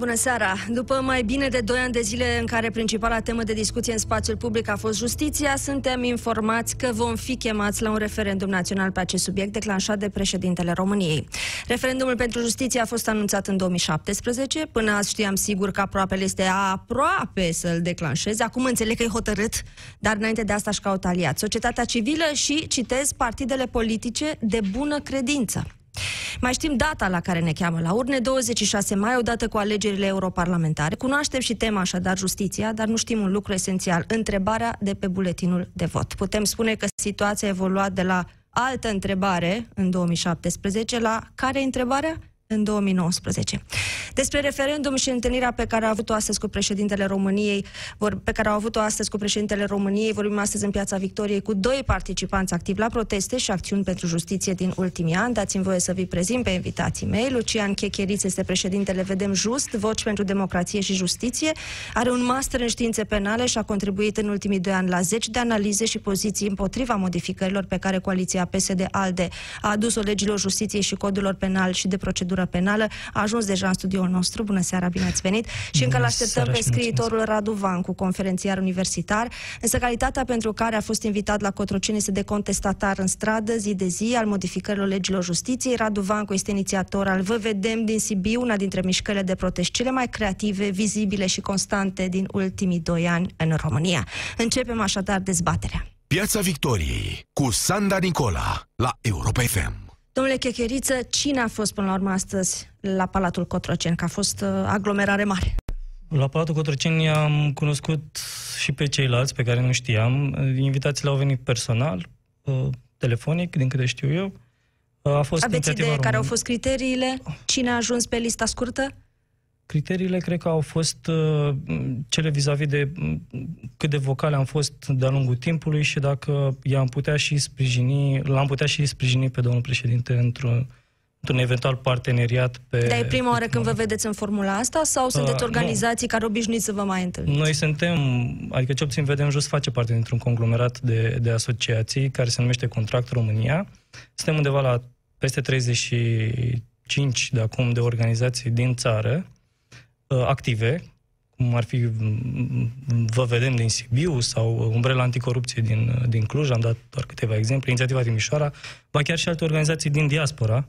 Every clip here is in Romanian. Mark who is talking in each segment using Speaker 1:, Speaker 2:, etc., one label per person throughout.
Speaker 1: Bună seara! După mai bine de 2 ani de zile în care principala temă de discuție în spațiul public a fost justiția, suntem informați că vom fi chemați la un referendum național pe acest subiect declanșat de președintele României. Referendumul pentru justiție a fost anunțat în 2017. Până azi știam sigur că aproape este aproape să-l declanșeze. Acum înțeleg că e hotărât, dar înainte de asta își caut aliat. Societatea civilă și, citez, partidele politice de bună credință. Mai știm data la care ne cheamă la urne, 26 mai, odată cu alegerile europarlamentare. Cunoaștem și tema așadar justiția, dar nu știm un lucru esențial, întrebarea de pe buletinul de vot. Putem spune că situația a evoluat de la altă întrebare în 2017 la care întrebarea? În 2019. Despre referendum și întâlnirea pe care a avut-o astăzi cu președintele României, vor, pe care au avut-o astăzi cu președintele României, vorbim astăzi în Piața Victoriei cu doi participanți activi la proteste și acțiuni pentru justiție din ultimii ani. Dați-mi voie să vi prezint pe invitații mei. Lucian Checheriț este președintele Vedem Just, Voci pentru Democrație și Justiție. Are un master în științe penale și a contribuit în ultimii doi ani la zeci de analize și poziții împotriva modificărilor pe care coaliția PSD-ALDE a adus-o legilor justiției și codurilor penal și de procedură procedură penală, a ajuns deja în studioul nostru. Bună seara, bine ați venit! Și încă l-așteptăm pe scriitorul Radu Vancu, conferențiar universitar, însă calitatea pentru care a fost invitat la Cotroceni este de contestatar în stradă, zi de zi, al modificărilor legilor justiției. Radu Vancu este inițiator al Vă Vedem din Sibiu, una dintre mișcările de protest cele mai creative, vizibile și constante din ultimii doi ani în România. Începem așadar dezbaterea.
Speaker 2: Piața Victoriei cu Sanda Nicola la Europa FM.
Speaker 1: Domnule Checheriță, cine a fost până la urmă astăzi la Palatul Cotroceni? Că a fost uh, aglomerare mare.
Speaker 3: La Palatul Cotroceni am cunoscut și pe ceilalți pe care nu știam. Invitațiile au venit personal, uh, telefonic, din câte știu eu.
Speaker 1: Uh, a fost Aveți idee care au fost criteriile? Cine a ajuns pe lista scurtă?
Speaker 3: Criteriile cred că au fost uh, cele vis-a-vis de mm, cât de vocale am fost de-a lungul timpului și dacă i-am putea și sprijini, l-am putea și sprijini pe domnul președinte într-un într-un eventual parteneriat pe...
Speaker 1: Dar e prima oară când vă vedeți în formula asta sau uh, sunteți organizații nu. care obișnuiți să vă mai întâlniți?
Speaker 3: Noi suntem, adică ce obțin vedem jos face parte dintr-un conglomerat de, de asociații care se numește Contract România. Suntem undeva la peste 35 de acum de organizații din țară Uh, active, cum ar fi, mm, vă vedem, din Sibiu sau Umbrela Anticorupție din, uh, din Cluj, am dat doar câteva exemple, Inițiativa Timișoara, ba chiar și alte organizații din diaspora,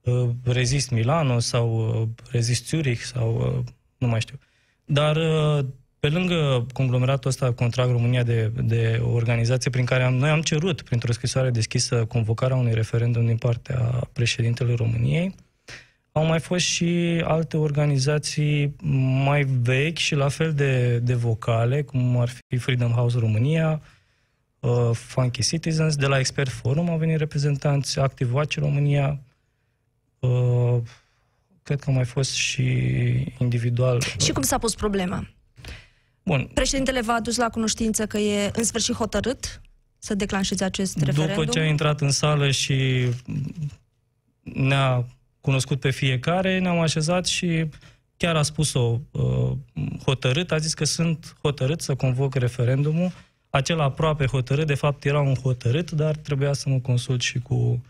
Speaker 3: uh, Rezist Milano sau Rezist Zurich sau nu mai știu. Dar pe lângă conglomeratul ăsta Contract România de, de o organizație prin care am, noi am cerut, printr-o scrisoare deschisă, convocarea unui referendum din partea președintelui României, au mai fost și alte organizații mai vechi și la fel de, de vocale, cum ar fi Freedom House România, uh, Funky Citizens, de la Expert Forum au venit reprezentanți, Active Watch România, uh, cred că au mai fost și individual.
Speaker 1: Și cum s-a pus problema? Bun. Președintele v-a adus la cunoștință că e în sfârșit hotărât să declanșeze acest referendum?
Speaker 3: După ce a intrat în sală și ne-a cunoscut pe fiecare, ne-am așezat și chiar a spus-o uh, hotărât, a zis că sunt hotărât să convoc referendumul. Acela aproape hotărât, de fapt era un hotărât, dar trebuia să mă consult și cu,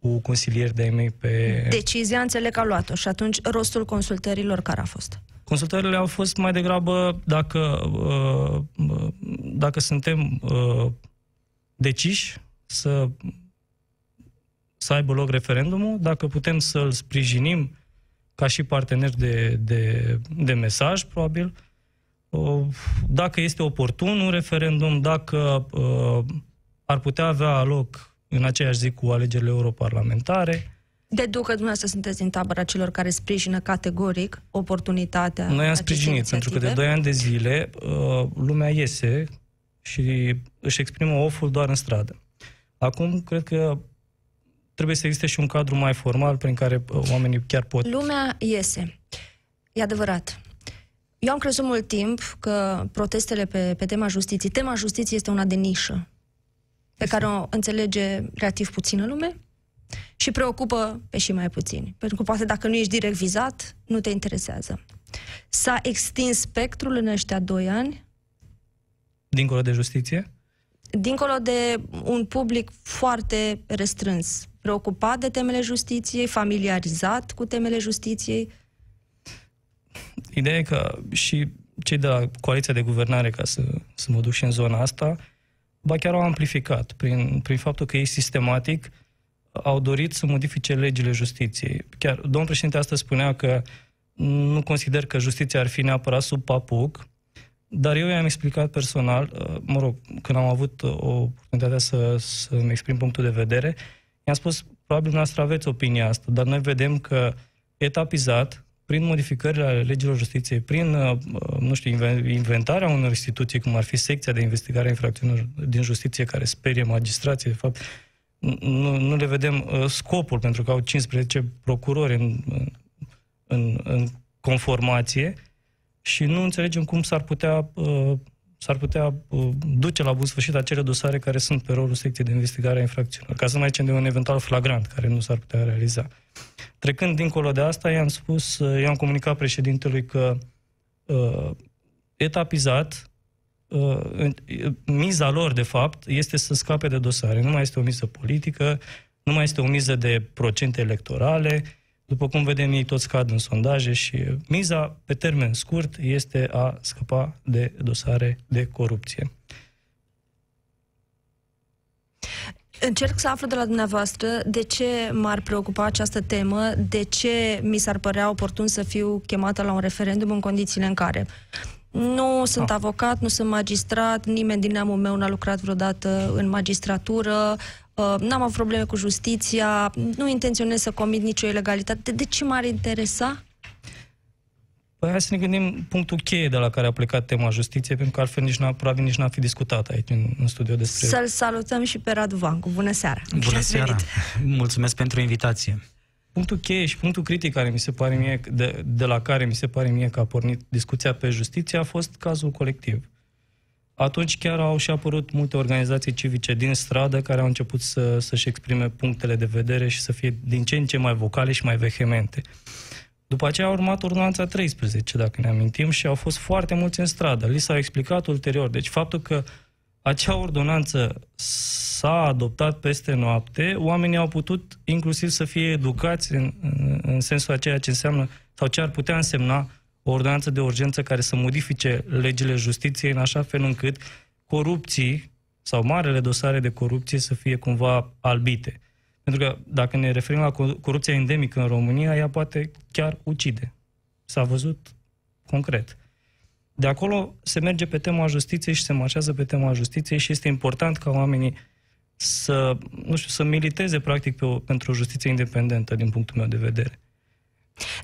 Speaker 3: cu consilieri de-ai mei pe...
Speaker 1: Decizia înțeleg că a luat-o și atunci rostul consultărilor care a fost?
Speaker 3: Consultările au fost mai degrabă dacă, uh, dacă suntem uh, deciși să să aibă loc referendumul, dacă putem să-l sprijinim ca și partener de, de, de mesaj, probabil, dacă este oportun un referendum, dacă uh, ar putea avea loc în aceeași zi cu alegerile europarlamentare.
Speaker 1: Deduc că dumneavoastră sunteți din tabăra celor care sprijină categoric oportunitatea
Speaker 3: Noi am sprijinit, pentru că de 2 ani de zile uh, lumea iese și își exprimă oful doar în stradă. Acum, cred că trebuie să existe și un cadru mai formal prin care uh, oamenii chiar pot...
Speaker 1: Lumea iese. E adevărat. Eu am crezut mult timp că protestele pe, pe tema justiției, tema justiției este una de nișă, pe care o înțelege relativ puțină lume și preocupă pe și mai puțini. Pentru că poate dacă nu ești direct vizat, nu te interesează. S-a extins spectrul în ăștia doi ani?
Speaker 3: Dincolo de justiție?
Speaker 1: dincolo de un public foarte restrâns, preocupat de temele justiției, familiarizat cu temele justiției?
Speaker 3: Ideea e că și cei de la coaliția de guvernare, ca să, să mă duc și în zona asta, ba chiar au amplificat prin, prin faptul că ei sistematic au dorit să modifice legile justiției. Chiar domnul președinte astăzi spunea că nu consider că justiția ar fi neapărat sub papuc, dar eu i-am explicat personal, uh, mă rog, când am avut o oportunitate să, să-mi exprim punctul de vedere, i-am spus, probabil noastră aveți opinia asta, dar noi vedem că etapizat, prin modificările ale legilor justiției, prin, uh, nu știu, inventarea unor instituții, cum ar fi secția de investigare a infracțiunilor din justiție, care sperie magistrații, de fapt, nu, nu le vedem uh, scopul, pentru că au 15 procurori în, în, în conformație și nu înțelegem cum s-ar putea, uh, s-ar putea uh, duce la bun sfârșit acele dosare care sunt pe rolul secției de investigare a infracțiunilor, ca să mai zicem de un eventual flagrant care nu s-ar putea realiza. Trecând dincolo de asta, i-am spus, uh, i-am comunicat președintelui că uh, etapizat, uh, miza lor, de fapt, este să scape de dosare. Nu mai este o miză politică, nu mai este o miză de procente electorale, după cum vedem, ei toți cad în sondaje și miza, pe termen scurt, este a scăpa de dosare de corupție.
Speaker 1: Încerc să aflu de la dumneavoastră de ce m-ar preocupa această temă, de ce mi s-ar părea oportun să fiu chemată la un referendum în condițiile în care nu sunt ah. avocat, nu sunt magistrat, nimeni din neamul meu n-a lucrat vreodată în magistratură, Uh, n-am avut probleme cu justiția, nu intenționez să comit nicio ilegalitate. De ce m-ar interesa?
Speaker 3: Păi hai să ne gândim punctul cheie de la care a plecat tema justiției, pentru că altfel nici n-a, probabil nici n-a fi discutat aici în, în studio despre...
Speaker 1: Să-l salutăm și pe Radu Vancu. Bună seara!
Speaker 4: Bună seara! Mulțumesc pentru invitație!
Speaker 3: Punctul cheie și punctul critic care mi se pare mie, de, de la care mi se pare mie că a pornit discuția pe justiție a fost cazul colectiv atunci chiar au și apărut multe organizații civice din stradă care au început să, să-și exprime punctele de vedere și să fie din ce în ce mai vocale și mai vehemente. După aceea a urmat ordonanța 13, dacă ne amintim, și au fost foarte mulți în stradă. Li s-a explicat ulterior. Deci faptul că acea ordonanță s-a adoptat peste noapte, oamenii au putut inclusiv să fie educați în, în, în sensul a ceea ce înseamnă sau ce ar putea însemna o ordonanță de urgență care să modifice legile justiției în așa fel încât corupții sau marele dosare de corupție să fie cumva albite. Pentru că dacă ne referim la corupția endemică în România, ea poate chiar ucide. S-a văzut concret. De acolo se merge pe tema justiției și se marșează pe tema justiției și este important ca oamenii să, nu știu, să militeze practic pe o, pentru o justiție independentă din punctul meu de vedere.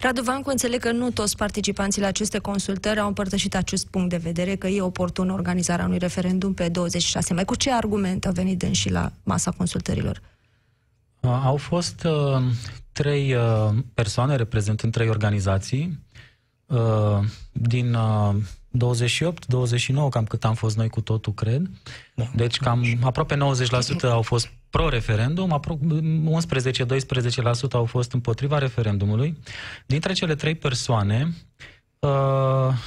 Speaker 1: Radu Vancu, înțeleg că nu toți participanții la aceste consultări au împărtășit acest punct de vedere, că e oportun organizarea unui referendum pe 26 mai. Cu ce argument a venit și la masa consultărilor?
Speaker 4: Au fost uh, trei uh, persoane reprezentând trei organizații uh, din uh, 28, 29, cam cât am fost noi cu totul, cred. Da. Deci cam aproape 90% au fost pro-referendum, 11-12% au fost împotriva referendumului. Dintre cele trei persoane, Uh,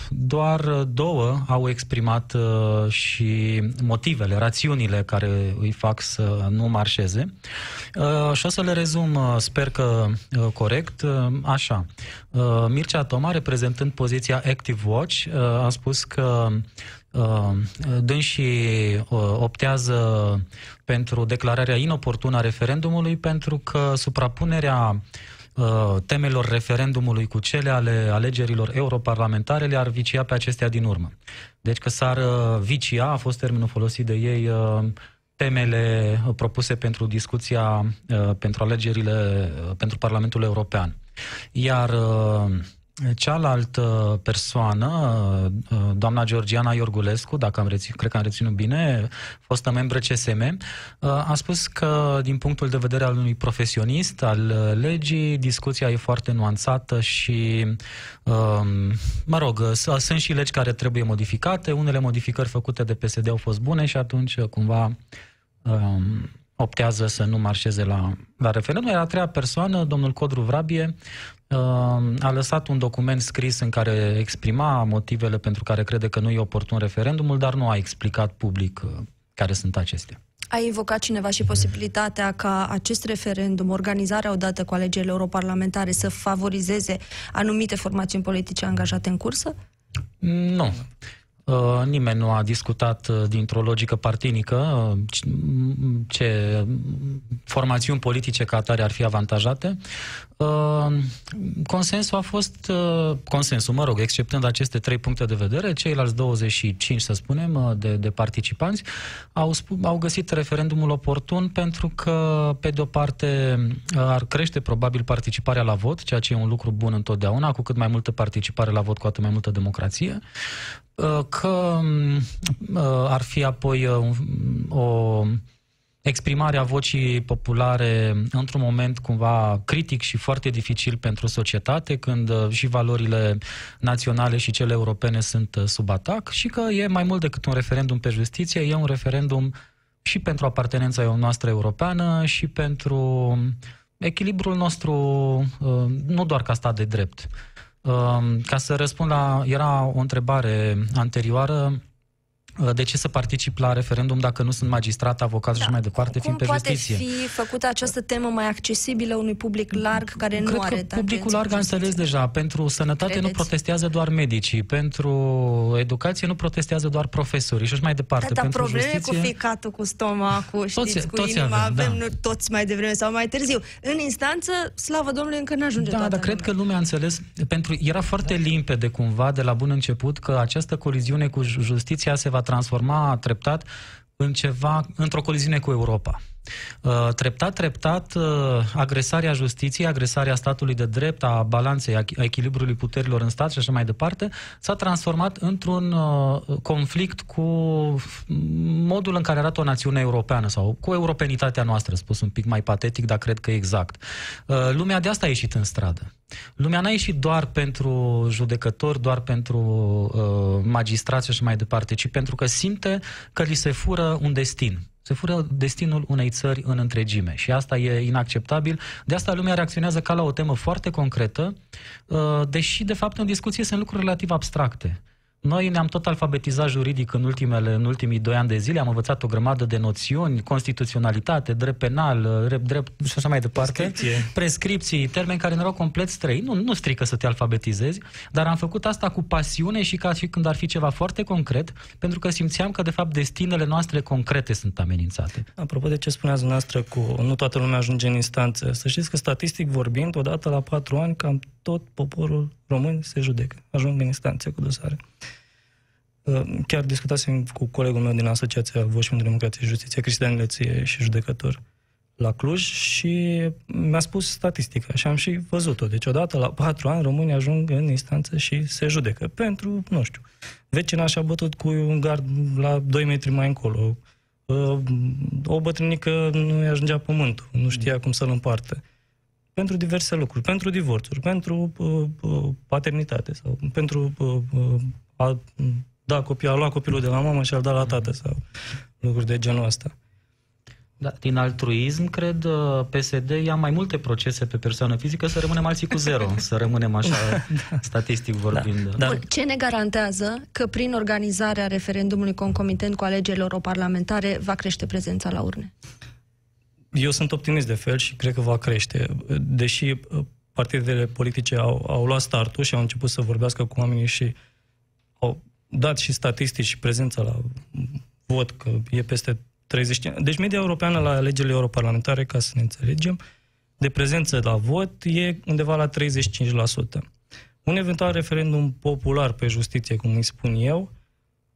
Speaker 4: doar două au exprimat uh, și motivele, rațiunile care îi fac să nu marșeze. Uh, și o să le rezum, sper că corect, așa. Mircea Toma, reprezentând poziția Active Watch, a spus că dânsii optează pentru declararea inoportună a referendumului pentru că suprapunerea Uh, temelor referendumului cu cele ale alegerilor europarlamentare le-ar vicia pe acestea din urmă. Deci că s-ar uh, vicia, a fost termenul folosit de ei, uh, temele propuse pentru discuția pentru alegerile pentru Parlamentul European. Iar Cealaltă persoană, doamna Georgiana Iorgulescu, dacă am reținut, cred că am reținut bine, fostă membră CSM, a spus că din punctul de vedere al unui profesionist al legii, discuția e foarte nuanțată și, um, mă rog, sunt și legi care trebuie modificate, unele modificări făcute de PSD au fost bune și atunci cumva um, optează să nu marșeze la, la referendum. Era a treia persoană, domnul Codru Vrabie, uh, a lăsat un document scris în care exprima motivele pentru care crede că nu e oportun referendumul, dar nu a explicat public uh, care sunt acestea.
Speaker 1: A invocat cineva și posibilitatea ca acest referendum, organizarea odată cu alegerile europarlamentare, să favorizeze anumite formațiuni politice angajate în cursă?
Speaker 4: Nu. Uh, nimeni nu a discutat uh, dintr-o logică partinică uh, ce formațiuni politice ca atare ar fi avantajate. Consensul a fost, consensul, mă rog, exceptând aceste trei puncte de vedere, ceilalți 25, să spunem, de, de participanți, au, au găsit referendumul oportun pentru că, pe de o parte, ar crește probabil participarea la vot, ceea ce e un lucru bun întotdeauna, cu cât mai multă participare la vot, cu atât mai multă democrație. Uh, că uh, ar fi apoi uh, o exprimare a vocii populare într-un moment cumva critic și foarte dificil pentru societate, când și valorile naționale și cele europene sunt sub atac și că e mai mult decât un referendum pe justiție, e un referendum și pentru apartenența noastră europeană și pentru echilibrul nostru, nu doar ca stat de drept, Um, ca să răspund la... Era o întrebare anterioară. Uh, de ce să particip la referendum dacă nu sunt magistrat, avocat da. și mai departe,
Speaker 1: fiind
Speaker 4: pe justiție?
Speaker 1: Cum poate fi făcută această temă mai accesibilă unui public larg care Cred nu are
Speaker 4: că publicul larg a înțeles deja. Pentru sănătate Credeți? nu protestează doar medicii, pentru educație nu protestează doar profesorii și așa mai departe.
Speaker 1: Da, dar
Speaker 4: pentru
Speaker 1: probleme
Speaker 4: justiție...
Speaker 1: cu ficatul, cu stomacul,
Speaker 4: știți,
Speaker 1: toți,
Speaker 4: cu toți inima,
Speaker 1: avem, avem da. toți mai devreme sau mai târziu. În instanță, slavă Domnului, încă nu ajunge
Speaker 4: Da, dar lumea. cred că lumea a înțeles, pentru era foarte da. limpede cumva de la bun început că această coliziune cu justiția se va transforma treptat în ceva, într-o coliziune cu Europa. Uh, treptat, treptat, uh, agresarea justiției, agresarea statului de drept, a balanței, a echilibrului puterilor în stat și așa mai departe, s-a transformat într-un uh, conflict cu modul în care arată o națiune europeană sau cu europenitatea noastră, spus un pic mai patetic, dar cred că exact. Lumea de asta a ieșit în stradă. Lumea n-a ieșit doar pentru judecători, doar pentru uh, magistrați și așa mai departe, ci pentru că simte că li se fură un destin se fură destinul unei țări în întregime și asta e inacceptabil. De asta lumea reacționează ca la o temă foarte concretă, uh, deși de fapt în discuție sunt lucruri relativ abstracte. Noi ne-am tot alfabetizat juridic în, ultimele, în ultimii doi ani de zile, am învățat o grămadă de noțiuni, constituționalitate, drept penal, drept, drept și așa mai departe. Prescripție. Prescripții, termeni care erau complet străini. Nu, nu strică să te alfabetizezi, dar am făcut asta cu pasiune și ca și când ar fi ceva foarte concret, pentru că simțeam că, de fapt, destinele noastre concrete sunt amenințate.
Speaker 3: Apropo de ce spuneați noastră cu nu toată lumea ajunge în instanță, să știți că, statistic vorbind, odată la patru ani, cam tot poporul român se judecă, ajung în instanțe cu dosare. Uh, chiar discutasem cu colegul meu din Asociația Voci pentru Democrație și Justiție, Cristian Leție și judecător la Cluj și mi-a spus statistica și am și văzut-o. Deci odată la patru ani românii ajung în instanță și se judecă pentru, nu știu, vecina și-a bătut cu un gard la 2 metri mai încolo. Uh, o bătrânică nu i ajungea pământul, nu știa cum să-l împartă. Pentru diverse lucruri, pentru divorțuri, pentru uh, uh, paternitate sau pentru uh, uh, a da copil, a luat copilul de la mamă și a dat la tată sau lucruri de genul ăsta.
Speaker 4: Da, din altruism, cred, uh, PSD ia mai multe procese pe persoană fizică să rămânem alții cu zero, să rămânem așa da. statistic vorbind.
Speaker 1: Da. Dar... Ce ne garantează că prin organizarea referendumului concomitent cu alegerile europarlamentare va crește prezența la urne?
Speaker 3: Eu sunt optimist de fel și cred că va crește. Deși uh, partidele politice au, au luat startul și au început să vorbească cu oamenii și au dat și statistici și prezența la vot, că e peste 30. Deci media europeană la alegerile europarlamentare, ca să ne înțelegem, de prezență la vot e undeva la 35%. Un eventual referendum popular pe justiție, cum îi spun eu,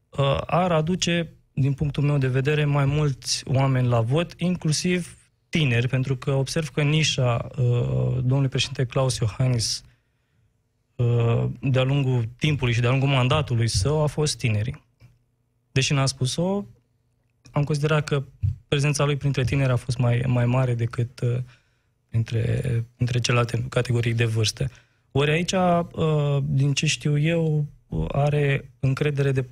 Speaker 3: uh, ar aduce, din punctul meu de vedere, mai mulți oameni la vot, inclusiv tineri, pentru că observ că nișa uh, domnului președinte Claus Iohannis de-a lungul timpului și de-a lungul mandatului său a fost tinerii. Deși n-a spus-o, am considerat că prezența lui printre tineri a fost mai, mai mare decât uh, printre, printre celelalte categorii de vârstă. Ori aici, uh, din ce știu eu, are încredere de 40%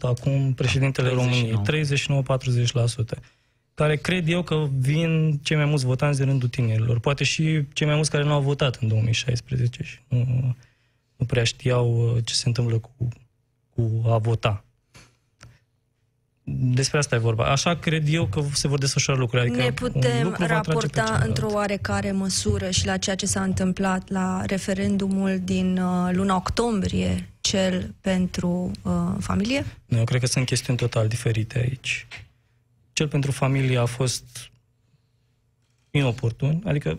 Speaker 3: acum președintele da, României, 39-40% care cred eu că vin cei mai mulți votanți de rândul tinerilor. Poate și cei mai mulți care nu au votat în 2016 și nu, nu prea știau uh, ce se întâmplă cu, cu a vota. despre asta e vorba. Așa cred eu că se vor desfășura lucrurile.
Speaker 1: Adică ne putem raporta într-o oarecare măsură și la ceea ce s-a întâmplat la referendumul din uh, luna octombrie, cel pentru uh, familie?
Speaker 3: Eu cred că sunt chestiuni total diferite aici. Cel pentru familie a fost inoportun, adică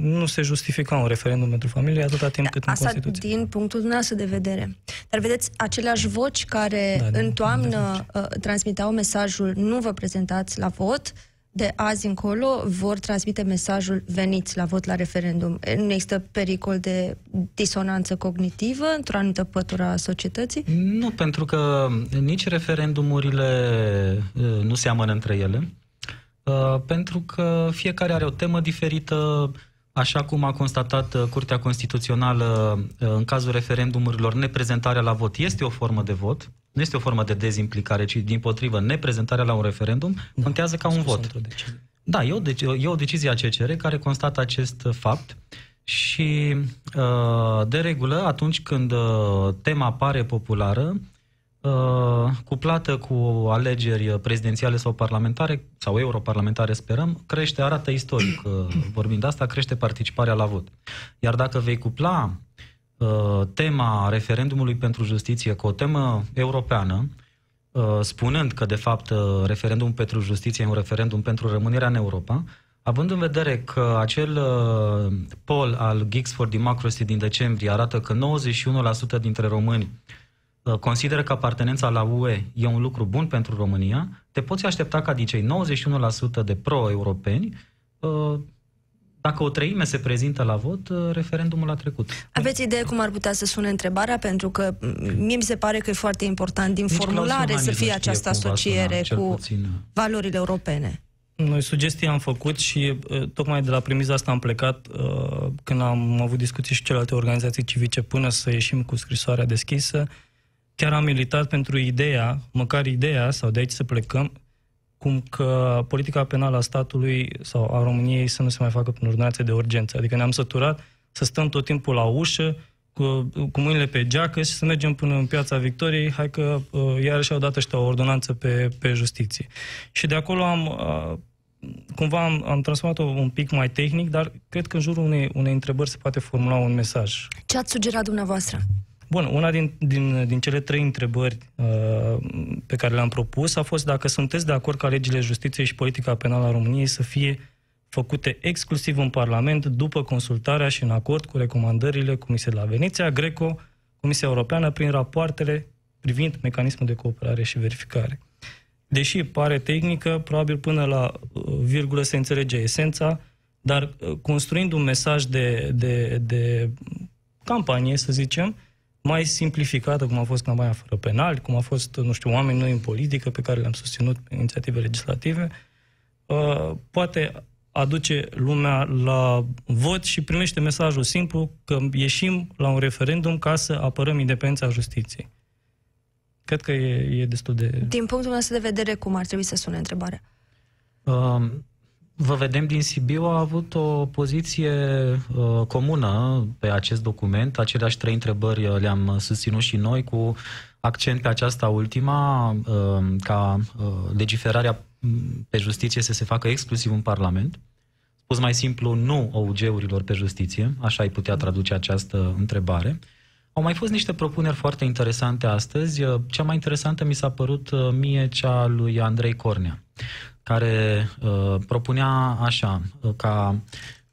Speaker 3: nu se justifica un referendum pentru familie atâta timp da, cât
Speaker 1: asta
Speaker 3: în Constituție.
Speaker 1: din punctul dumneavoastră de vedere. Dar vedeți, aceleași voci care da, în toamnă uh, transmiteau mesajul nu vă prezentați la vot, de azi încolo vor transmite mesajul veniți la vot la referendum. Nu există pericol de disonanță cognitivă într-o anumită pătură a societății?
Speaker 4: Nu, pentru că nici referendumurile uh, nu seamănă între ele. Uh, pentru că fiecare are o temă diferită, așa cum a constatat uh, Curtea Constituțională uh, în cazul referendumurilor, neprezentarea la vot este o formă de vot, nu este o formă de dezimplicare, ci din potrivă, neprezentarea la un referendum da, contează ca un vot. Da, e o, deci, e o decizie a CCR care constată acest fapt și, de regulă, atunci când tema apare populară, Uh, cuplată cu alegeri prezidențiale sau parlamentare, sau europarlamentare sperăm, crește, arată istoric, uh, vorbind de asta, crește participarea la vot. Iar dacă vei cupla uh, tema referendumului pentru justiție cu o temă europeană, spunând că, de fapt, referendumul pentru justiție e un referendum pentru rămânirea în Europa, având în vedere că acel poll al Geeks for Democracy din decembrie arată că 91% dintre români Uh, consideră că apartenența la UE e un lucru bun pentru România, te poți aștepta ca din cei 91% de pro-europeni, uh, dacă o treime se prezintă la vot, uh, referendumul a trecut.
Speaker 1: Aveți idee cum ar putea să sune întrebarea? Pentru că mie mi se pare că e foarte important din Nici formulare să fie această asociere suna, cu puțin. valorile europene.
Speaker 3: Noi sugestii am făcut și tocmai de la premiza asta am plecat când am avut discuții și celelalte organizații civice până să ieșim cu scrisoarea deschisă chiar am militat pentru ideea, măcar ideea, sau de aici să plecăm, cum că politica penală a statului sau a României să nu se mai facă prin ordonanțe de urgență. Adică ne-am săturat să stăm tot timpul la ușă, cu, cu mâinile pe geacă și să mergem până în piața Victoriei, hai că uh, iarăși au dat ăștia o ordonanță pe, pe justiție. Și de acolo am, uh, cumva am, am transformat-o un pic mai tehnic, dar cred că în jurul unei, unei întrebări se poate formula un mesaj.
Speaker 1: Ce ați sugerat dumneavoastră?
Speaker 3: Bun, una din, din, din cele trei întrebări uh, pe care le-am propus a fost dacă sunteți de acord ca legile justiției și politica penală a României să fie făcute exclusiv în Parlament după consultarea și în acord cu recomandările Comisiei de la Veneția, Greco, Comisia Europeană, prin rapoartele privind mecanismul de cooperare și verificare. Deși pare tehnică, probabil până la uh, virgulă se înțelege esența, dar uh, construind un mesaj de, de, de campanie, să zicem, mai simplificată, cum a fost campania fără penali, cum a fost, nu știu, oameni noi în politică pe care le-am susținut pe inițiative legislative, uh, poate aduce lumea la vot și primește mesajul simplu că ieșim la un referendum ca să apărăm independența justiției. Cred că e, e destul de...
Speaker 1: Din punctul nostru de vedere, cum ar trebui să sune întrebarea?
Speaker 4: Um, Vă vedem din Sibiu a avut o poziție uh, comună pe acest document. Aceleași trei întrebări uh, le-am susținut și noi cu accent pe aceasta ultima, uh, ca uh, legiferarea mm, pe justiție să se facă exclusiv în Parlament. Spus mai simplu, nu OUG-urilor pe justiție, așa ai putea traduce această întrebare. Au mai fost niște propuneri foarte interesante astăzi. Uh, cea mai interesantă mi s-a părut uh, mie cea lui Andrei Cornea care uh, propunea așa, uh, ca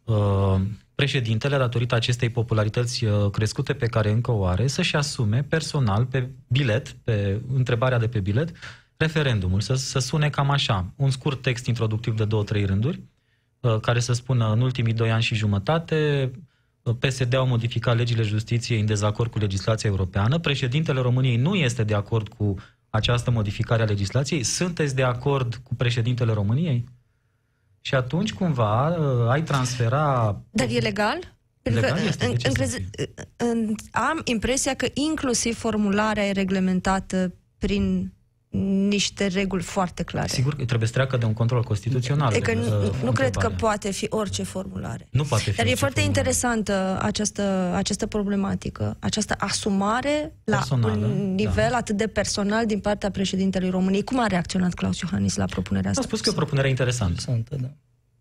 Speaker 4: uh, președintele, datorită acestei popularități uh, crescute pe care încă o are, să-și asume personal pe bilet, pe întrebarea de pe bilet, referendumul, să, să sune cam așa, un scurt text introductiv de două-trei rânduri, uh, care să spună în ultimii doi ani și jumătate, uh, PSD au modificat legile justiției în dezacord cu legislația europeană. Președintele României nu este de acord cu această modificare a legislației? Sunteți de acord cu președintele României? Și atunci, cumva, uh, ai transfera...
Speaker 1: Dar e legal?
Speaker 4: Legal este, în,
Speaker 1: încreze, în, am impresia că inclusiv formularea e reglementată prin niște reguli foarte clare.
Speaker 4: Sigur că trebuie să treacă de un control constituțional.
Speaker 1: E că nu,
Speaker 4: uh,
Speaker 1: nu cred că
Speaker 4: întrebarea.
Speaker 1: poate fi orice formulare.
Speaker 4: Nu poate fi
Speaker 1: Dar e
Speaker 4: orice
Speaker 1: foarte
Speaker 4: formulare.
Speaker 1: interesantă această, această problematică, această asumare la
Speaker 4: Personală,
Speaker 1: un nivel
Speaker 4: da.
Speaker 1: atât de personal din partea președintelui României. Cum a reacționat Claus Iohannis la propunerea
Speaker 4: A
Speaker 1: asta?
Speaker 4: spus că e o propunere interesantă.
Speaker 3: Interesantă, da.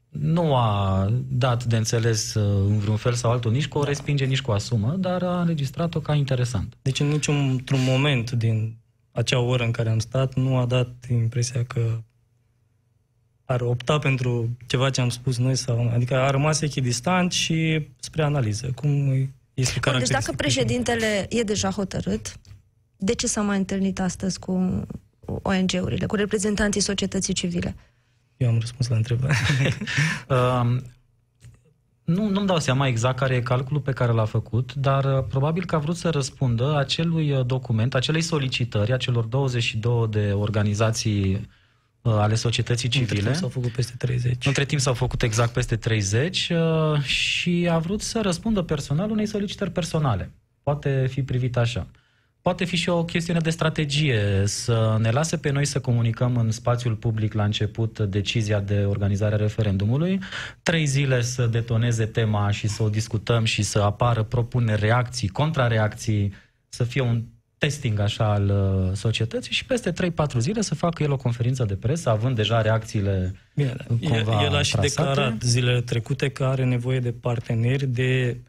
Speaker 4: Nu a dat de înțeles uh, în vreun fel sau altul, nici cu o respinge, nici cu o asumă, dar a înregistrat-o ca interesant.
Speaker 3: Deci în niciun într-un moment din acea oră în care am stat, nu a dat impresia că ar opta pentru ceva ce am spus noi sau adică a rămas echidistant și spre analiză, cum este
Speaker 1: Bun, Deci
Speaker 3: caracteristic.
Speaker 1: dacă președintele e deja hotărât, de ce s-a mai întâlnit astăzi cu ONG-urile, cu reprezentanții societății civile?
Speaker 3: Eu am răspuns la întrebare.
Speaker 4: Uh, nu, nu-mi dau seama exact care e calculul pe care l-a făcut, dar uh, probabil că a vrut să răspundă acelui uh, document, acelei solicitări a celor 22 de organizații uh, ale societății
Speaker 3: Între
Speaker 4: civile.
Speaker 3: timp S-au făcut peste 30.
Speaker 4: Între timp s-au făcut exact peste 30 uh, și a vrut să răspundă personal unei solicitări personale. Poate fi privit așa. Poate fi și o chestiune de strategie, să ne lase pe noi să comunicăm în spațiul public la început decizia de organizare a referendumului, trei zile să detoneze tema și să o discutăm și să apară propuneri, reacții, contrareacții, să fie un testing așa al uh, societății și peste 3-4 zile să facă el o conferință de presă, având deja reacțiile
Speaker 3: Bine, da.
Speaker 4: cumva
Speaker 3: el, el a și
Speaker 4: trasate.
Speaker 3: declarat zilele trecute că are nevoie de parteneri de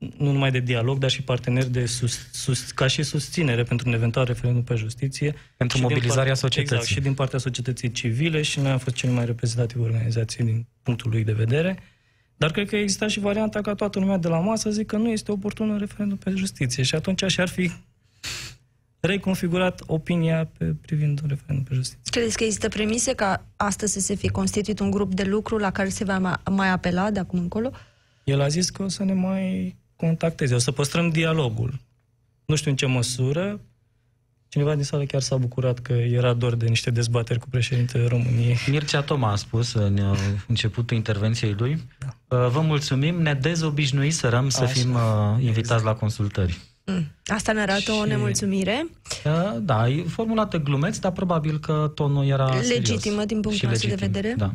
Speaker 3: nu numai de dialog, dar și parteneri de sus, sus, ca și susținere pentru un eventual referendum pe justiție.
Speaker 4: Pentru
Speaker 3: Și din
Speaker 4: mobilizarea
Speaker 3: part-
Speaker 4: societății.
Speaker 3: Exact, și din partea societății civile și noi am fost cele mai reprezentative organizații din punctul lui de vedere. Dar cred că exista și varianta ca toată lumea de la masă să zic că nu este oportun un referendum pe justiție și atunci și-ar fi reconfigurat opinia pe, privind un referendum pe justiție.
Speaker 1: Credeți că există premise ca astăzi să se fi constituit un grup de lucru la care se va mai, mai apela de acum încolo?
Speaker 3: El a zis că o să ne mai contacteze, o să păstrăm dialogul. Nu știu în ce măsură. Cineva din sală chiar s-a bucurat că era dor de niște dezbateri cu președintele României.
Speaker 4: Mircea Toma a spus în uh, începutul intervenției lui, uh, vă mulțumim, ne dezobișnuiserăm să
Speaker 3: Așa,
Speaker 4: fim uh, invitați la consultări.
Speaker 1: Mm. Asta ne arată o
Speaker 3: Și-
Speaker 1: nemulțumire
Speaker 4: Uh, Da, e formulată glumeț, dar probabil că tonul era serios.
Speaker 1: legitimă din punctul
Speaker 4: Și
Speaker 1: nostru de
Speaker 4: legitim,
Speaker 1: vedere.
Speaker 4: Da,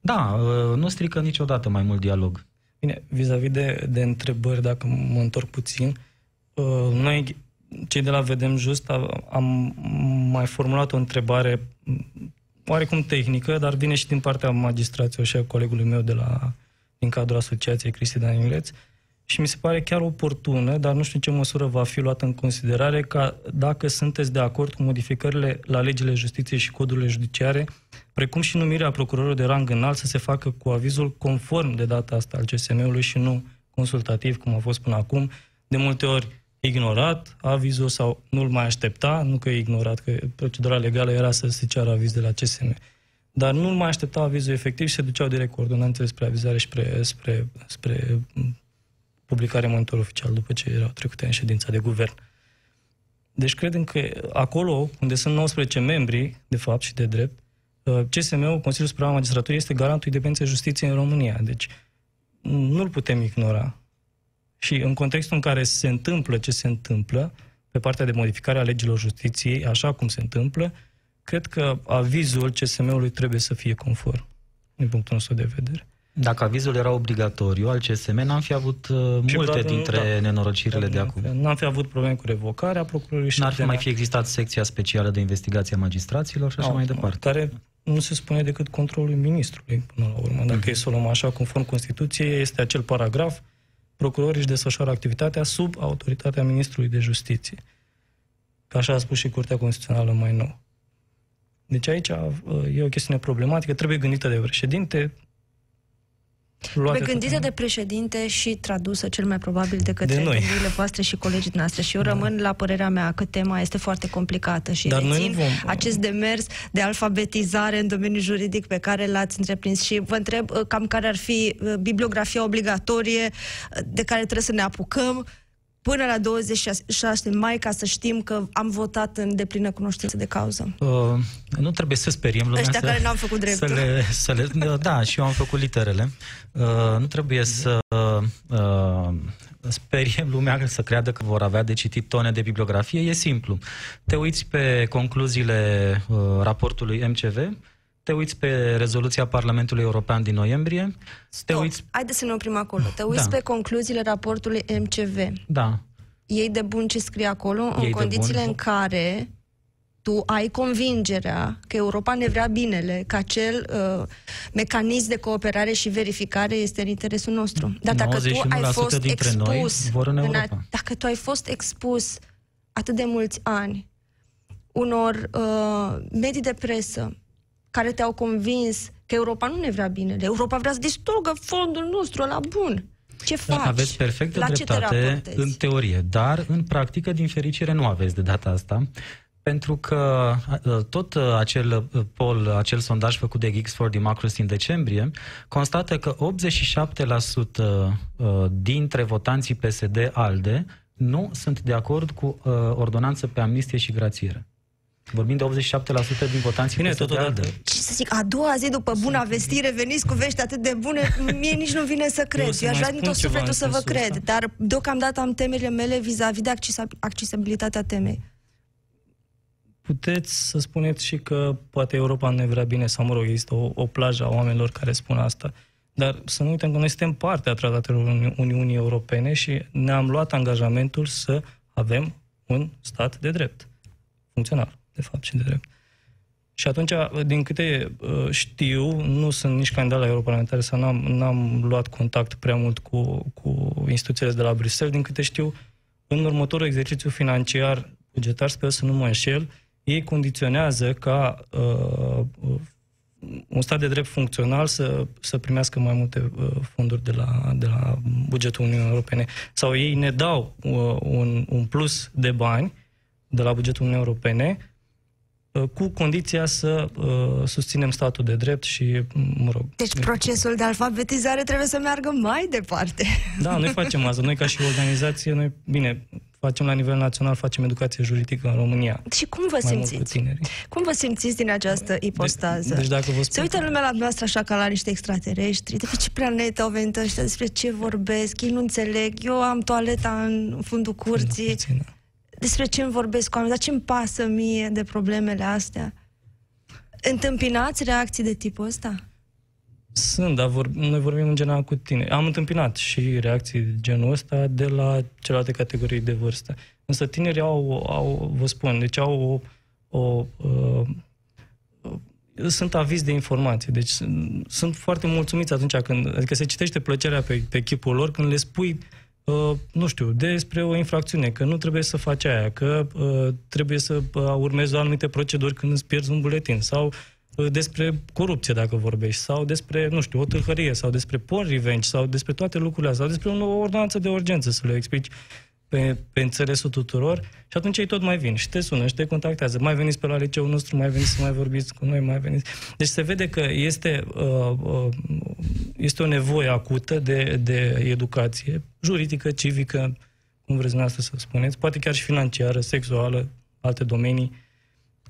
Speaker 4: da uh, nu strică niciodată mai mult dialog.
Speaker 3: Bine, vis-a-vis de, de întrebări, dacă mă întorc puțin, uh, noi, cei de la Vedem Just, a- am mai formulat o întrebare m, oarecum tehnică, dar vine și din partea magistrației și a colegului meu de la, din cadrul asociației Cristi Dan Ingleț, și mi se pare chiar oportună, dar nu știu în ce măsură va fi luată în considerare, ca dacă sunteți de acord cu modificările la legile justiției și codurile judiciare, precum și numirea procurorilor de rang înalt să se facă cu avizul conform de data asta al CSM-ului și nu consultativ, cum a fost până acum, de multe ori ignorat avizul sau nu-l mai aștepta, nu că e ignorat, că procedura legală era să se ceară aviz de la CSM. Dar nu mai aștepta avizul efectiv și se duceau direct cu ordonanțele spre avizare și spre, spre, spre publicare în monitor oficial după ce erau trecute în ședința de guvern. Deci credem că acolo, unde sunt 19 membri, de fapt și de drept, uh, CSM-ul, Consiliul Suprem al Magistraturii, este garantul independenței justiției în România. Deci nu-l putem ignora. Și în contextul în care se întâmplă ce se întâmplă, pe partea de modificare a legilor justiției, așa cum se întâmplă, cred că avizul CSM-ului trebuie să fie conform, din punctul nostru de vedere.
Speaker 4: Dacă avizul era obligatoriu al CSM, n-am fi avut uh, multe
Speaker 3: probabil,
Speaker 4: dintre
Speaker 3: da.
Speaker 4: nenorocirile de acum.
Speaker 3: N-am fi avut probleme cu revocarea procurorului și
Speaker 4: N-ar fi
Speaker 3: de-
Speaker 4: mai fi existat secția specială de investigație a magistraților și așa
Speaker 3: Nu,
Speaker 4: mai departe.
Speaker 3: Care nu se spune decât controlul ministrului, până la urmă. Dacă
Speaker 4: Mhm.
Speaker 3: e să o luăm așa, conform Constituției, este acel paragraf, procurorii își desfășoară activitatea sub autoritatea ministrului de justiție. Că așa a spus și Curtea Constituțională mai nou. Deci aici uh, e o chestiune problematică, trebuie gândită de președinte, luate
Speaker 1: Pe gândită
Speaker 3: toate-
Speaker 1: de președinte și tradusă cel mai probabil de către
Speaker 3: De noi.
Speaker 1: gândirile voastre și colegii noastre. Și eu rămân la părerea mea că tema este foarte complicată și
Speaker 3: Dar noi
Speaker 1: rețin
Speaker 3: nu vom-
Speaker 1: acest demers de alfabetizare în domeniul juridic pe care l-ați întreprins și vă întreb uh, cam care ar fi uh, bibliografia obligatorie uh, de care trebuie să ne apucăm până la 26 mai ca să știm că am votat în deplină cunoștință de cauză.
Speaker 4: Uh, nu trebuie să speriem lumea
Speaker 1: Ăștia
Speaker 4: să,
Speaker 1: care n-au făcut dreptul.
Speaker 4: Să le, să le, da, și eu am făcut literele. Uh, nu trebuie să uh, speriem lumea să creadă că vor avea de citit tone de bibliografie, e simplu. Te uiți pe concluziile uh, raportului MCV, te uiți pe rezoluția Parlamentului European din noiembrie,
Speaker 1: Stop.
Speaker 4: te uiți...
Speaker 1: Haideți să ne oprim acolo. Te uiți
Speaker 4: Da.
Speaker 1: pe concluziile raportului MCV.
Speaker 4: Da,
Speaker 1: Ei de bun ce scrie acolo,
Speaker 4: Ei
Speaker 1: în
Speaker 4: de
Speaker 1: condițiile
Speaker 4: bun.
Speaker 1: în care tu ai convingerea că Europa ne vrea binele, că acel uh, mecanism de cooperare și verificare este în interesul nostru. Dar dacă tu ai
Speaker 4: 91%
Speaker 1: fost
Speaker 4: dintre noi
Speaker 1: expus,
Speaker 4: vor în
Speaker 1: a-
Speaker 4: Europa.
Speaker 1: dacă tu ai fost expus atât de mulți ani unor uh, medii de presă care te-au convins că Europa nu ne vrea binele, Europa vrea să distrugă fondul nostru la bun. Ce faci?
Speaker 4: Da, aveți perfectă
Speaker 1: la ce te
Speaker 4: dreptate
Speaker 1: raportezi?
Speaker 4: în teorie, dar în practică, din fericire, nu aveți de data asta. Pentru că uh, tot uh, acel uh, poll, acel sondaj făcut de Geeks for Democracy în decembrie, constată că 87% uh, dintre votanții PSD-ALDE nu sunt de acord cu uh, ordonanță pe amnistie și grațiere. Vorbim de 87% din votanții
Speaker 3: Bine,
Speaker 4: PSD-ALDE.
Speaker 3: totodată,
Speaker 1: Ce să zic, a doua zi după buna vestire veniți cu vești atât de bune, mie nici nu vine să cred.
Speaker 3: să
Speaker 1: Eu aș
Speaker 3: mai
Speaker 1: vrea din
Speaker 3: spun
Speaker 1: tot
Speaker 3: ceva
Speaker 1: sufletul
Speaker 3: în
Speaker 1: să vă
Speaker 3: sensul
Speaker 1: cred,
Speaker 3: ăsta.
Speaker 1: dar deocamdată am temerile mele vis-a-vis de accesa- accesibilitatea temei.
Speaker 3: puteți să spuneți și că poate Europa nu ne vrea bine sau, mă rog, există o, o plajă a oamenilor care spun asta. Dar să nu uităm că noi suntem parte a tratatelor Uni- Uniunii Europene și ne-am luat angajamentul să avem un stat de drept. Funcțional, de fapt, și de drept. Și atunci, din câte uh, știu, nu sunt nici candidat la europarlamentare sau n-am, n-am luat contact prea mult cu, cu instituțiile de la Bruxelles. Din câte știu, în următorul exercițiu financiar bugetar, sper să nu mă înșel, ei condiționează ca uh, uh, un stat de drept funcțional să, să primească mai multe uh, fonduri de la, de la bugetul Uniunii Europene. Sau ei ne dau uh, un, un plus de bani de la bugetul Uniunii Europene uh, cu condiția să uh, susținem statul de drept și, mă rog...
Speaker 1: Deci procesul de alfabetizare trebuie să meargă mai departe.
Speaker 3: Da, noi facem asta. Noi ca și organizație, noi, bine, facem la nivel național, facem educație juridică în România.
Speaker 1: Și cum vă
Speaker 3: Mai mult cu
Speaker 1: simțiți?
Speaker 3: tinerii.
Speaker 1: Cum vă simțiți din această ipostază?
Speaker 3: deci dacă vă
Speaker 1: Se
Speaker 3: spun-
Speaker 1: uită lumea la dumneavoastră așa ca la niște extraterestri. De pe ce planetă au venit ăștia? Despre ce vorbesc? Ei nu înțeleg. Eu am toaleta în fundul curții.
Speaker 3: Puțin.
Speaker 1: Despre ce îmi vorbesc cu oameni? Dar ce îmi pasă mie de problemele astea? Întâmpinați reacții de tipul ăsta?
Speaker 3: Sunt, dar vor, noi vorbim în general cu tine. Am întâmpinat și reacții de genul ăsta de la celelalte categorii de vârstă. Însă tinerii au, au vă spun, deci au o, o uh, sunt avizi de informație. Deci sunt, sunt foarte mulțumiți atunci când, adică se citește plăcerea pe, pe chipul lor când le spui uh, nu știu, despre o infracțiune, că nu trebuie să faci aia, că uh, trebuie să uh, urmezi anumite proceduri când îți pierzi un buletin sau uh, despre corupție dacă vorbești sau despre, nu știu, o tâlhărie sau despre porn revenge sau despre toate lucrurile astea sau despre o ordonanță de urgență să le explici pe, pe înțelesul tuturor și atunci ei tot mai vin și te sună și te contactează. Mai veniți pe la liceul nostru, mai veniți să mai vorbiți cu noi, mai veniți. Deci se vede că este, uh, uh, este o nevoie acută de, de educație juridică, civică, cum vreți dumneavoastră să spuneți, poate chiar și financiară, sexuală, alte domenii.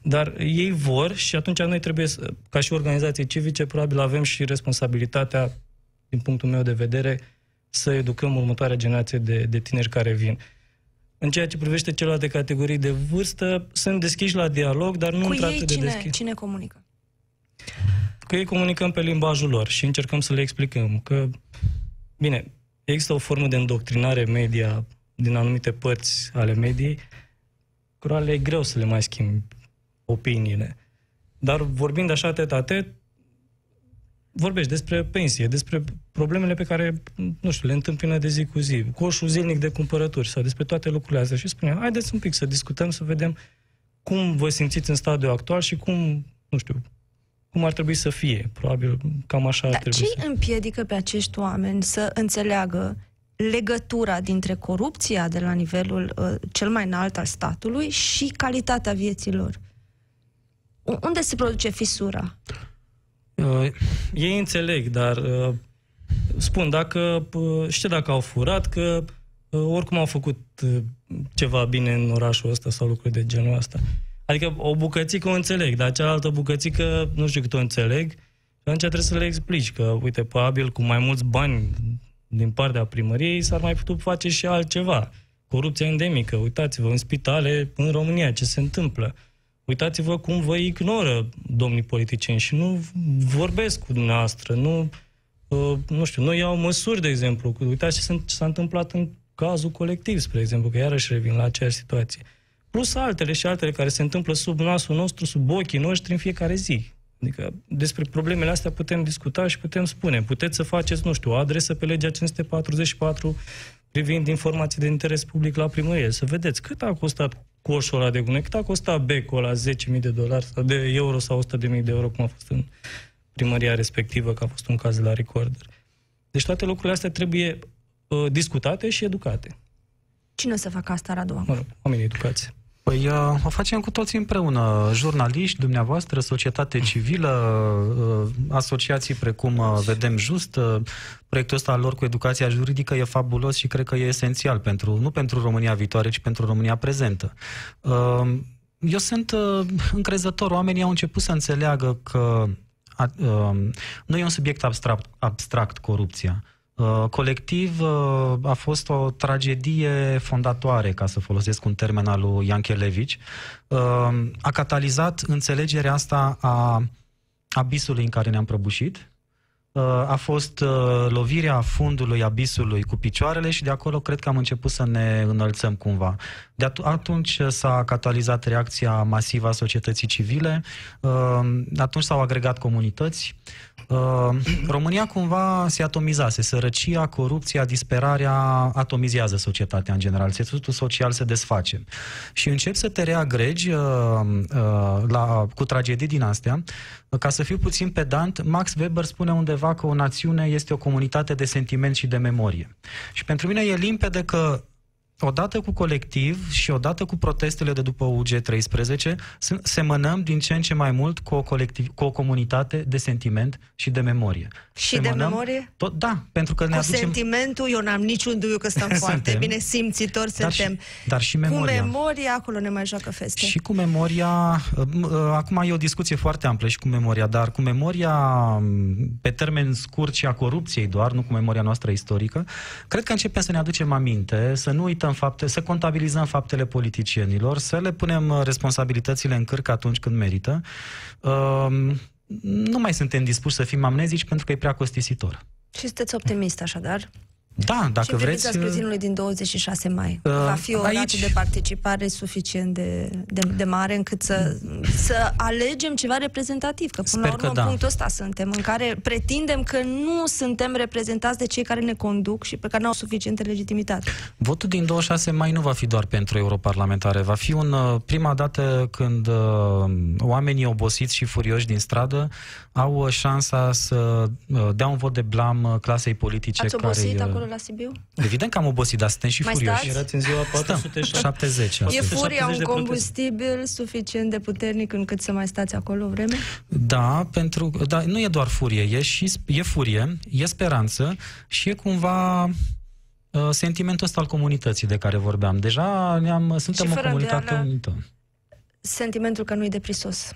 Speaker 3: Dar ei vor și atunci noi trebuie, să, ca și organizații civice, probabil avem și responsabilitatea, din punctul meu de vedere, să educăm următoarea generație de, de tineri care vin. În ceea ce privește celelalte categorii de vârstă, sunt deschiși la dialog, dar nu
Speaker 1: Cu
Speaker 3: într-atât
Speaker 1: ei
Speaker 3: de
Speaker 1: cine,
Speaker 3: deschis.
Speaker 1: cine comunică?
Speaker 3: Că ei comunicăm pe limbajul lor și încercăm să le explicăm că, bine, există o formă de îndoctrinare media din anumite părți ale mediei, cărora le e greu să le mai schimbi opiniile. Dar vorbind așa tet-a-tet, vorbești despre pensie, despre problemele pe care, nu știu, le întâmpină de zi cu zi, coșul zilnic de cumpărături sau despre toate lucrurile astea și spune, haideți un pic să discutăm, să vedem cum vă simțiți în stadiul actual și cum, nu știu, cum ar trebui să fie. Probabil cam așa ar
Speaker 1: Dar
Speaker 3: trebui
Speaker 1: ce
Speaker 3: să
Speaker 1: îi împiedică pe acești oameni să înțeleagă legătura dintre corupția de la nivelul uh, cel mai înalt al statului și calitatea vieților? U- Unde se produce fisura?
Speaker 4: Uh,
Speaker 3: Ei înțeleg, dar uh, spun, dacă uh, știu dacă au furat, că uh, oricum au făcut uh, ceva bine în orașul ăsta sau lucruri de genul ăsta. Adică o bucățică o înțeleg, dar cealaltă bucățică nu știu cât o înțeleg. Și atunci trebuie să le explici că, uite, probabil cu mai mulți bani din partea primăriei, s-ar mai putut face și altceva. Corupția endemică, uitați-vă în spitale în România ce se întâmplă. Uitați-vă cum vă ignoră domnii politicieni și nu vorbesc cu dumneavoastră, nu, uh, nu știu, nu iau măsuri, de exemplu. Uitați ce s-a întâmplat în cazul colectiv, spre exemplu, că iarăși revin la aceeași situație. Plus altele și altele care se întâmplă sub nasul nostru, sub ochii noștri în fiecare zi. Adică despre problemele astea putem discuta și putem spune. Puteți să faceți, nu știu, o adresă pe legea 544 privind informații de interes public la primărie. Să vedeți cât a costat coșul ăla de gunoi, cât a costat becul ăla 10.000 de dolari sau de euro sau 100.000 de euro, cum a fost în primăria respectivă, că a fost un caz la recorder. Deci toate lucrurile astea trebuie uh, discutate și educate.
Speaker 1: Cine să facă asta, Radu?
Speaker 3: Mă rog, oamenii educați.
Speaker 4: Păi uh, o facem cu toții împreună, jurnaliști, dumneavoastră, societate civilă, uh, asociații precum uh, Vedem Just. Proiectul ăsta al lor cu educația juridică e fabulos și cred că e esențial, pentru, nu pentru România viitoare, ci pentru România prezentă. Eu sunt încrezător, oamenii au început să înțeleagă că nu e un subiect abstract, abstract corupția. Uh, colectiv uh, a fost o tragedie fondatoare, ca să folosesc un termen al lui Ianchelevici. Uh, a catalizat înțelegerea asta a abisului în care ne-am prăbușit, a fost lovirea fundului abisului cu picioarele și de acolo cred că am început să ne înălțăm cumva. De atunci s-a catalizat reacția masivă a societății civile, atunci s-au agregat comunități, Uh, România cumva se atomizase, sărăcia, corupția, disperarea atomizează societatea în general, țesutul social se desface. Și încep să te reagregi uh, uh, la, cu tragedii din astea. Ca să fiu puțin pedant, Max Weber spune undeva că o națiune este o comunitate de sentiment și de memorie. Și pentru mine e limpede că odată cu colectiv și odată cu protestele de după UG13, semănăm din ce în ce mai mult cu o, colectiv, cu o comunitate de sentiment și de memorie.
Speaker 1: Și semănăm de memorie?
Speaker 4: Tot, da, pentru că ne
Speaker 1: cu
Speaker 4: aducem...
Speaker 1: sentimentul, eu n-am niciun dubiu că stăm foarte bine, simțitori
Speaker 4: dar
Speaker 1: suntem.
Speaker 4: Și, dar și memoria.
Speaker 1: Cu memoria, acolo ne mai joacă feste.
Speaker 4: Și cu memoria, acum e o discuție foarte amplă și cu memoria, dar cu memoria pe termen scurt și a corupției doar, nu cu memoria noastră istorică, cred că începem să ne aducem aminte, să nu uităm fapte, să contabilizăm faptele politicienilor, să le punem uh, responsabilitățile în cârcă atunci când merită. Uh, nu mai suntem dispuși să fim amnezici pentru că e prea costisitor.
Speaker 1: Și sunteți optimist așadar?
Speaker 4: Da, dacă
Speaker 1: Ce
Speaker 4: vreți...
Speaker 1: Ce uh, scrutinului din 26 mai? Uh, Va fi o aici... rată de participare suficient de, de, de mare încât să, să alegem ceva reprezentativ? Că până Sper la urmă, în da. punctul ăsta suntem, în care pretindem că nu suntem reprezentați de cei care ne conduc și pe care nu au suficientă legitimitate.
Speaker 4: Votul din 26 mai nu va fi doar pentru europarlamentare. Va fi un uh, prima dată când uh, oamenii obosiți și furioși din stradă au uh, șansa să uh, dea un vot de blam clasei politice
Speaker 1: Ați
Speaker 4: care...
Speaker 1: obosit acolo la Sibiu?
Speaker 4: Evident că am obosit, dar suntem și
Speaker 1: Mai
Speaker 4: furioși.
Speaker 1: Stați?
Speaker 3: Erați în ziua 470.
Speaker 1: E furia un combustibil suficient de puternic încât să mai stați acolo o vreme?
Speaker 4: Da, pentru da, nu e doar furie, e și e furie, e speranță și e cumva uh, sentimentul ăsta al comunității de care vorbeam. Deja ne-am, suntem o comunitate unită.
Speaker 1: Sentimentul că nu e deprisos.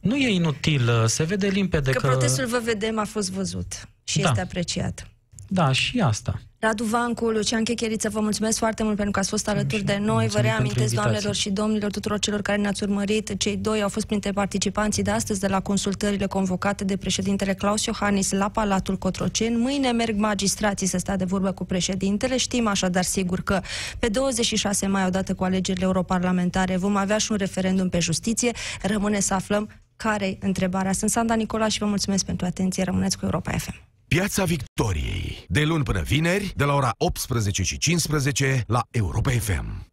Speaker 4: Nu e inutil, se vede limpede că...
Speaker 1: Că protestul vă vedem a fost văzut și da. este apreciat.
Speaker 4: Da, și asta.
Speaker 1: Radu Vancu, Lucian Checheriță, vă mulțumesc foarte mult pentru că ați fost alături de noi. Vă reamintesc, doamnelor și domnilor, tuturor celor care ne-ați urmărit. Cei doi au fost printre participanții de astăzi de la consultările convocate de președintele Claus Iohannis la Palatul Cotroceni. Mâine merg magistrații să stea de vorbă cu președintele. Știm așadar sigur că pe 26 mai, odată cu alegerile europarlamentare, vom avea și un referendum pe justiție. Rămâne să aflăm care întrebarea. Sunt Sanda Nicola și vă mulțumesc pentru atenție. Rămâneți cu Europa FM.
Speaker 2: Piața Victoriei. De luni până vineri, de la ora 18 și 15 la Europa FM.